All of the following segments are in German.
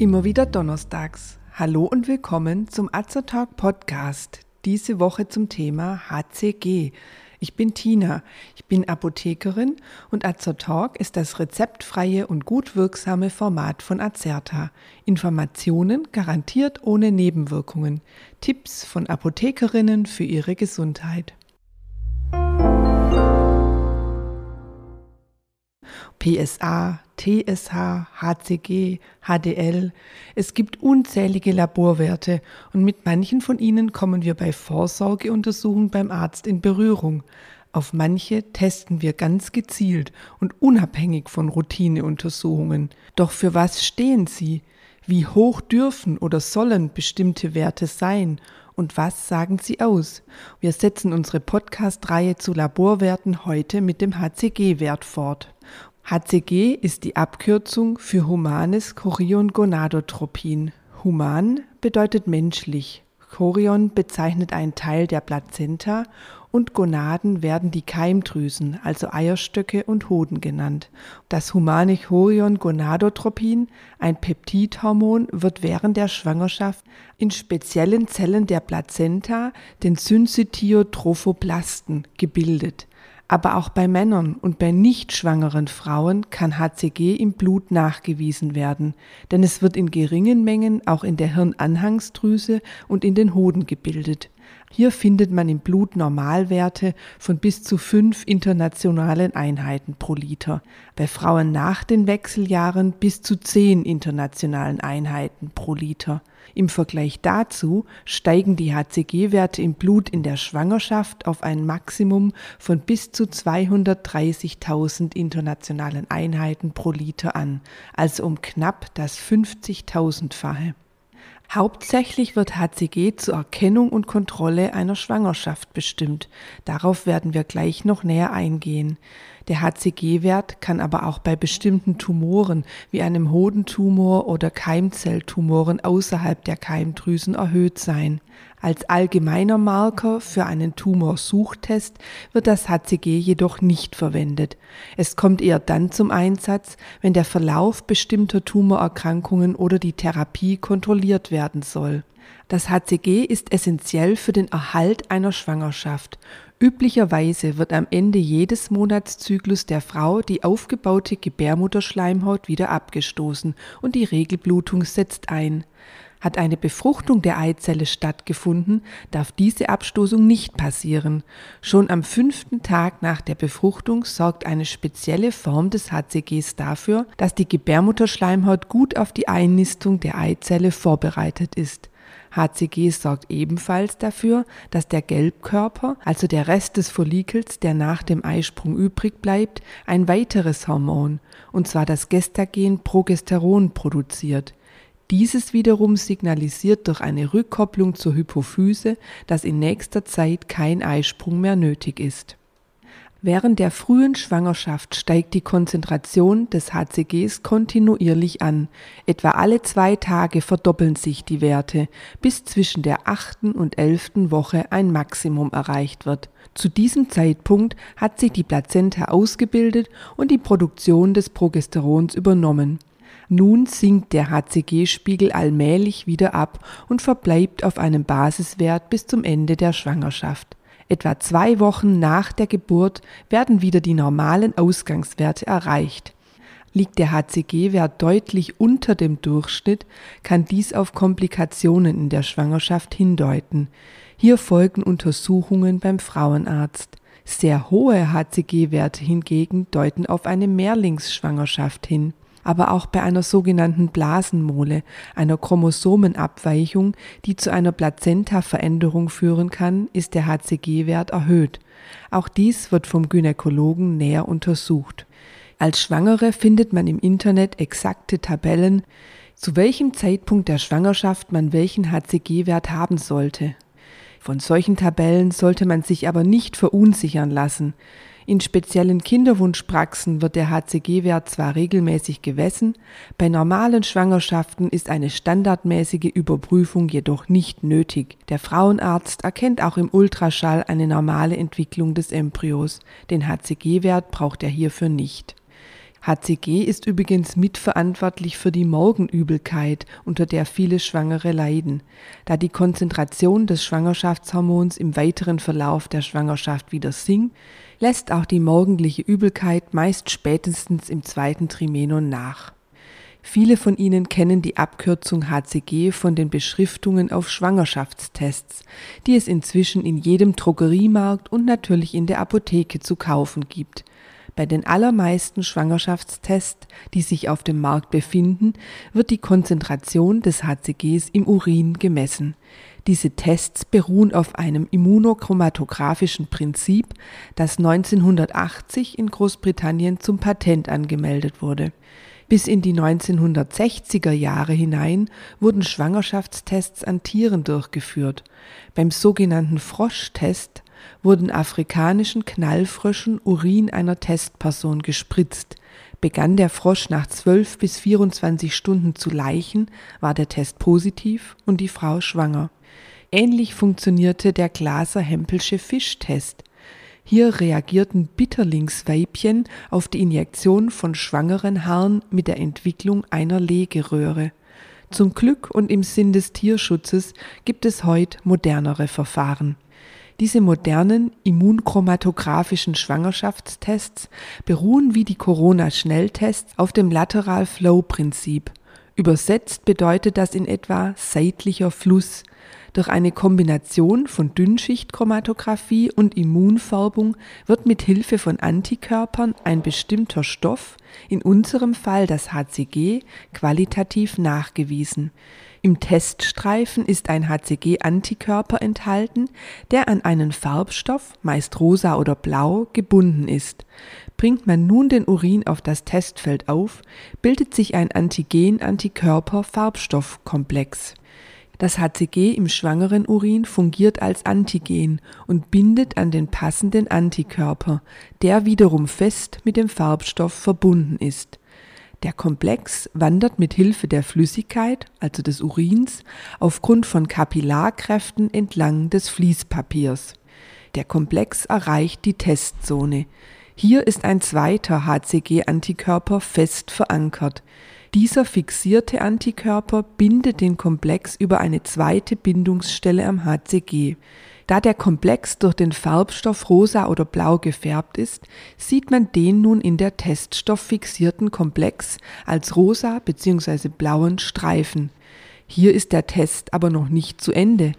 Immer wieder donnerstags. Hallo und willkommen zum Azertalk Podcast. Diese Woche zum Thema HCG. Ich bin Tina, ich bin Apothekerin und Azertalk ist das rezeptfreie und gut wirksame Format von Azerta. Informationen garantiert ohne Nebenwirkungen. Tipps von Apothekerinnen für ihre Gesundheit. PSA, TSH, HCG, HDL. Es gibt unzählige Laborwerte und mit manchen von ihnen kommen wir bei Vorsorgeuntersuchungen beim Arzt in Berührung. Auf manche testen wir ganz gezielt und unabhängig von Routineuntersuchungen. Doch für was stehen sie? Wie hoch dürfen oder sollen bestimmte Werte sein? Und was sagen sie aus? Wir setzen unsere Podcast-Reihe zu Laborwerten heute mit dem HCG-Wert fort. HCG ist die Abkürzung für humanes Chorion-Gonadotropin. Human bedeutet menschlich. Chorion bezeichnet einen Teil der Plazenta und Gonaden werden die Keimdrüsen, also Eierstöcke und Hoden genannt. Das humane Chorion-Gonadotropin, ein Peptidhormon, wird während der Schwangerschaft in speziellen Zellen der Plazenta, den Syncytiotrophoplasten, gebildet. Aber auch bei Männern und bei nicht schwangeren Frauen kann HCG im Blut nachgewiesen werden, denn es wird in geringen Mengen auch in der Hirnanhangsdrüse und in den Hoden gebildet. Hier findet man im Blut Normalwerte von bis zu fünf internationalen Einheiten pro Liter, bei Frauen nach den Wechseljahren bis zu zehn internationalen Einheiten pro Liter. Im Vergleich dazu steigen die HCG-Werte im Blut in der Schwangerschaft auf ein Maximum von bis zu 230.000 internationalen Einheiten pro Liter an, also um knapp das 50.000-fache. Hauptsächlich wird HCG zur Erkennung und Kontrolle einer Schwangerschaft bestimmt. Darauf werden wir gleich noch näher eingehen. Der HCG-Wert kann aber auch bei bestimmten Tumoren wie einem Hodentumor oder Keimzelltumoren außerhalb der Keimdrüsen erhöht sein. Als allgemeiner Marker für einen Tumorsuchtest wird das HCG jedoch nicht verwendet. Es kommt eher dann zum Einsatz, wenn der Verlauf bestimmter Tumorerkrankungen oder die Therapie kontrolliert werden soll. Das HCG ist essentiell für den Erhalt einer Schwangerschaft. Üblicherweise wird am Ende jedes Monatszyklus der Frau die aufgebaute Gebärmutterschleimhaut wieder abgestoßen und die Regelblutung setzt ein. Hat eine Befruchtung der Eizelle stattgefunden, darf diese Abstoßung nicht passieren. Schon am fünften Tag nach der Befruchtung sorgt eine spezielle Form des HCGs dafür, dass die Gebärmutterschleimhaut gut auf die Einnistung der Eizelle vorbereitet ist. HCG sorgt ebenfalls dafür, dass der Gelbkörper, also der Rest des Follikels, der nach dem Eisprung übrig bleibt, ein weiteres Hormon, und zwar das Gestagen Progesteron produziert. Dieses wiederum signalisiert durch eine Rückkopplung zur Hypophyse, dass in nächster Zeit kein Eisprung mehr nötig ist. Während der frühen Schwangerschaft steigt die Konzentration des HCGs kontinuierlich an. Etwa alle zwei Tage verdoppeln sich die Werte, bis zwischen der achten und elften Woche ein Maximum erreicht wird. Zu diesem Zeitpunkt hat sich die Plazenta ausgebildet und die Produktion des Progesterons übernommen. Nun sinkt der HCG-Spiegel allmählich wieder ab und verbleibt auf einem Basiswert bis zum Ende der Schwangerschaft. Etwa zwei Wochen nach der Geburt werden wieder die normalen Ausgangswerte erreicht. Liegt der HCG-Wert deutlich unter dem Durchschnitt, kann dies auf Komplikationen in der Schwangerschaft hindeuten. Hier folgen Untersuchungen beim Frauenarzt. Sehr hohe HCG-Werte hingegen deuten auf eine Mehrlingsschwangerschaft hin aber auch bei einer sogenannten Blasenmole, einer Chromosomenabweichung, die zu einer Plazenta-Veränderung führen kann, ist der HCG-Wert erhöht. Auch dies wird vom Gynäkologen näher untersucht. Als Schwangere findet man im Internet exakte Tabellen, zu welchem Zeitpunkt der Schwangerschaft man welchen HCG-Wert haben sollte. Von solchen Tabellen sollte man sich aber nicht verunsichern lassen. In speziellen Kinderwunschpraxen wird der HCG-Wert zwar regelmäßig gemessen, bei normalen Schwangerschaften ist eine standardmäßige Überprüfung jedoch nicht nötig. Der Frauenarzt erkennt auch im Ultraschall eine normale Entwicklung des Embryos. Den HCG-Wert braucht er hierfür nicht. HCG ist übrigens mitverantwortlich für die Morgenübelkeit, unter der viele Schwangere leiden, da die Konzentration des Schwangerschaftshormons im weiteren Verlauf der Schwangerschaft wieder sinkt, lässt auch die morgendliche Übelkeit meist spätestens im zweiten Trimenon nach. Viele von Ihnen kennen die Abkürzung HCG von den Beschriftungen auf Schwangerschaftstests, die es inzwischen in jedem Drogeriemarkt und natürlich in der Apotheke zu kaufen gibt. Bei den allermeisten Schwangerschaftstests, die sich auf dem Markt befinden, wird die Konzentration des HCGs im Urin gemessen. Diese Tests beruhen auf einem immunochromatographischen Prinzip, das 1980 in Großbritannien zum Patent angemeldet wurde. Bis in die 1960er Jahre hinein wurden Schwangerschaftstests an Tieren durchgeführt. Beim sogenannten Froschtest wurden afrikanischen Knallfröschen Urin einer Testperson gespritzt. Begann der Frosch nach 12 bis 24 Stunden zu leichen, war der Test positiv und die Frau schwanger. Ähnlich funktionierte der Glaser-Hempelsche Fischtest. Hier reagierten Bitterlingsweibchen auf die Injektion von schwangeren Haaren mit der Entwicklung einer Legeröhre. Zum Glück und im Sinn des Tierschutzes gibt es heute modernere Verfahren. Diese modernen immunchromatografischen Schwangerschaftstests beruhen wie die Corona-Schnelltests auf dem Lateral Flow Prinzip. Übersetzt bedeutet das in etwa seitlicher Fluss. Durch eine Kombination von Dünnschichtchromatographie und Immunfärbung wird mit Hilfe von Antikörpern ein bestimmter Stoff, in unserem Fall das HCG, qualitativ nachgewiesen. Im Teststreifen ist ein HCG-Antikörper enthalten, der an einen Farbstoff, meist rosa oder blau, gebunden ist. Bringt man nun den Urin auf das Testfeld auf, bildet sich ein Antigen-Antikörper-Farbstoffkomplex. Das HCG im schwangeren Urin fungiert als Antigen und bindet an den passenden Antikörper, der wiederum fest mit dem Farbstoff verbunden ist. Der Komplex wandert mit Hilfe der Flüssigkeit, also des Urins, aufgrund von Kapillarkräften entlang des Fließpapiers. Der Komplex erreicht die Testzone. Hier ist ein zweiter HCG-Antikörper fest verankert. Dieser fixierte Antikörper bindet den Komplex über eine zweite Bindungsstelle am HCG. Da der Komplex durch den Farbstoff rosa oder blau gefärbt ist, sieht man den nun in der teststofffixierten Komplex als rosa bzw. blauen Streifen. Hier ist der Test aber noch nicht zu Ende.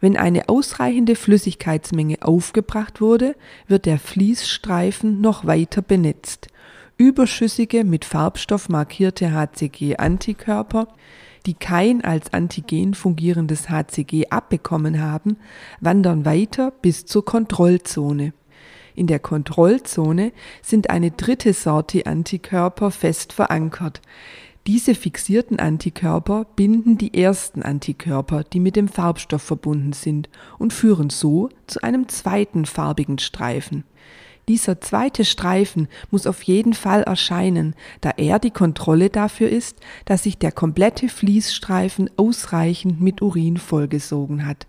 Wenn eine ausreichende Flüssigkeitsmenge aufgebracht wurde, wird der Fließstreifen noch weiter benetzt. Überschüssige mit Farbstoff markierte HCG-Antikörper die kein als Antigen fungierendes HCG abbekommen haben, wandern weiter bis zur Kontrollzone. In der Kontrollzone sind eine dritte Sorte Antikörper fest verankert. Diese fixierten Antikörper binden die ersten Antikörper, die mit dem Farbstoff verbunden sind, und führen so zu einem zweiten farbigen Streifen. Dieser zweite Streifen muss auf jeden Fall erscheinen, da er die Kontrolle dafür ist, dass sich der komplette Fließstreifen ausreichend mit Urin vollgesogen hat.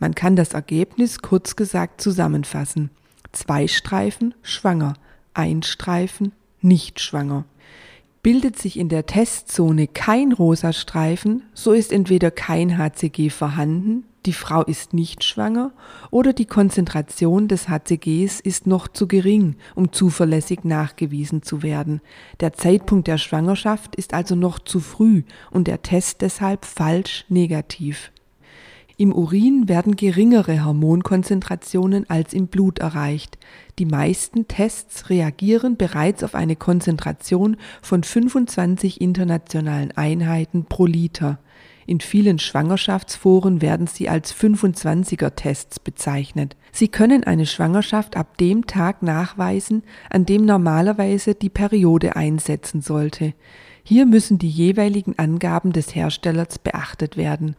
Man kann das Ergebnis kurz gesagt zusammenfassen. Zwei Streifen schwanger, ein Streifen nicht schwanger. Bildet sich in der Testzone kein rosa Streifen, so ist entweder kein HCG vorhanden, die Frau ist nicht schwanger oder die Konzentration des HCGs ist noch zu gering, um zuverlässig nachgewiesen zu werden. Der Zeitpunkt der Schwangerschaft ist also noch zu früh und der Test deshalb falsch negativ. Im Urin werden geringere Hormonkonzentrationen als im Blut erreicht. Die meisten Tests reagieren bereits auf eine Konzentration von 25 internationalen Einheiten pro Liter. In vielen Schwangerschaftsforen werden sie als 25er-Tests bezeichnet. Sie können eine Schwangerschaft ab dem Tag nachweisen, an dem normalerweise die Periode einsetzen sollte. Hier müssen die jeweiligen Angaben des Herstellers beachtet werden.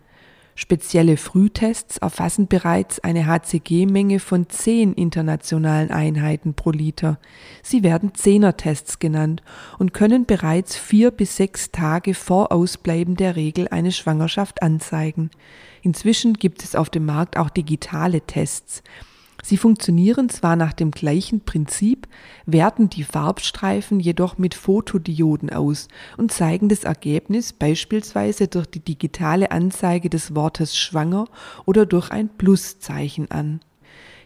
Spezielle Frühtests erfassen bereits eine HCG-Menge von 10 internationalen Einheiten pro Liter. Sie werden Zehner-Tests genannt und können bereits vier bis sechs Tage vor Ausbleiben der Regel eine Schwangerschaft anzeigen. Inzwischen gibt es auf dem Markt auch digitale Tests. Sie funktionieren zwar nach dem gleichen Prinzip, werten die Farbstreifen jedoch mit Fotodioden aus und zeigen das Ergebnis beispielsweise durch die digitale Anzeige des Wortes schwanger oder durch ein Pluszeichen an.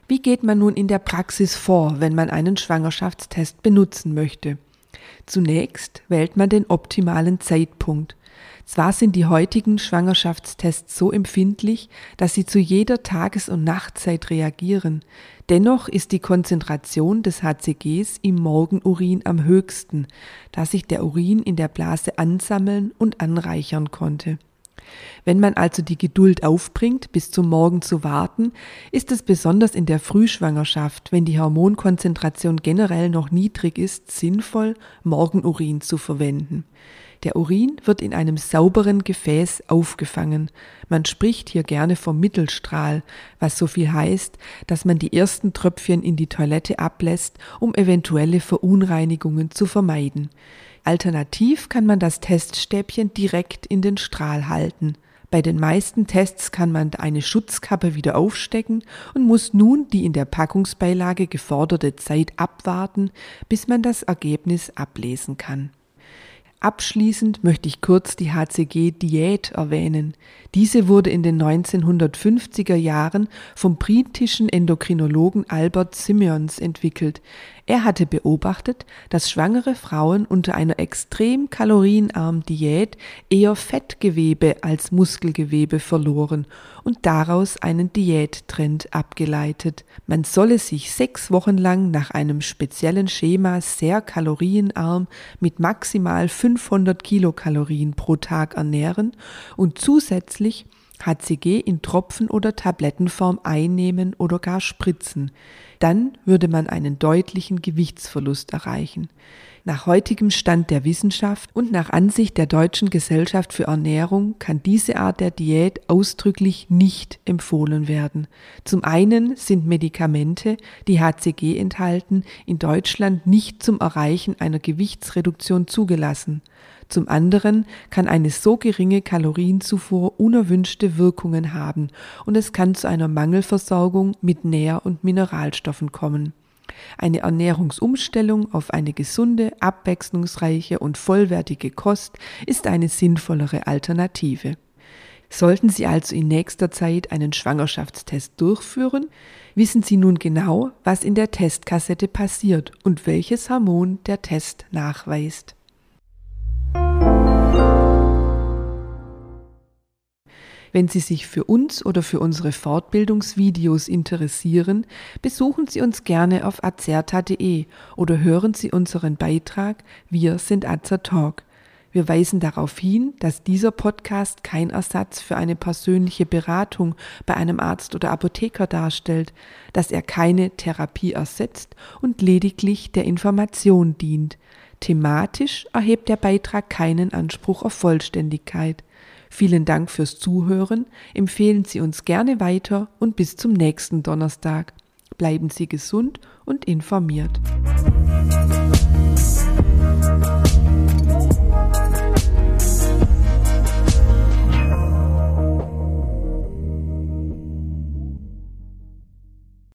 Wie geht man nun in der Praxis vor, wenn man einen Schwangerschaftstest benutzen möchte? Zunächst wählt man den optimalen Zeitpunkt. Zwar sind die heutigen Schwangerschaftstests so empfindlich, dass sie zu jeder Tages- und Nachtzeit reagieren. Dennoch ist die Konzentration des HCGs im Morgenurin am höchsten, da sich der Urin in der Blase ansammeln und anreichern konnte. Wenn man also die Geduld aufbringt, bis zum Morgen zu warten, ist es besonders in der Frühschwangerschaft, wenn die Hormonkonzentration generell noch niedrig ist, sinnvoll, Morgenurin zu verwenden. Der Urin wird in einem sauberen Gefäß aufgefangen. Man spricht hier gerne vom Mittelstrahl, was so viel heißt, dass man die ersten Tröpfchen in die Toilette ablässt, um eventuelle Verunreinigungen zu vermeiden. Alternativ kann man das Teststäbchen direkt in den Strahl halten. Bei den meisten Tests kann man eine Schutzkappe wieder aufstecken und muss nun die in der Packungsbeilage geforderte Zeit abwarten, bis man das Ergebnis ablesen kann. Abschließend möchte ich kurz die HCG-Diät erwähnen. Diese wurde in den 1950er Jahren vom britischen Endokrinologen Albert Simeons entwickelt. Er hatte beobachtet, dass schwangere Frauen unter einer extrem kalorienarmen Diät eher Fettgewebe als Muskelgewebe verloren und daraus einen Diättrend abgeleitet. Man solle sich sechs Wochen lang nach einem speziellen Schema sehr kalorienarm mit maximal 500 Kilokalorien pro Tag ernähren und zusätzlich HCG in Tropfen- oder Tablettenform einnehmen oder gar spritzen. Dann würde man einen deutlichen Gewichtsverlust erreichen. Nach heutigem Stand der Wissenschaft und nach Ansicht der Deutschen Gesellschaft für Ernährung kann diese Art der Diät ausdrücklich nicht empfohlen werden. Zum einen sind Medikamente, die HCG enthalten, in Deutschland nicht zum Erreichen einer Gewichtsreduktion zugelassen. Zum anderen kann eine so geringe Kalorienzufuhr unerwünschte Wirkungen haben und es kann zu einer Mangelversorgung mit Nähr- und Mineralstoffen kommen. Eine Ernährungsumstellung auf eine gesunde, abwechslungsreiche und vollwertige Kost ist eine sinnvollere Alternative. Sollten Sie also in nächster Zeit einen Schwangerschaftstest durchführen, wissen Sie nun genau, was in der Testkassette passiert und welches Hormon der Test nachweist. Wenn Sie sich für uns oder für unsere Fortbildungsvideos interessieren, besuchen Sie uns gerne auf azerta.de oder hören Sie unseren Beitrag Wir sind Azertalk. Wir weisen darauf hin, dass dieser Podcast kein Ersatz für eine persönliche Beratung bei einem Arzt oder Apotheker darstellt, dass er keine Therapie ersetzt und lediglich der Information dient. Thematisch erhebt der Beitrag keinen Anspruch auf Vollständigkeit. Vielen Dank fürs Zuhören, empfehlen Sie uns gerne weiter und bis zum nächsten Donnerstag. Bleiben Sie gesund und informiert.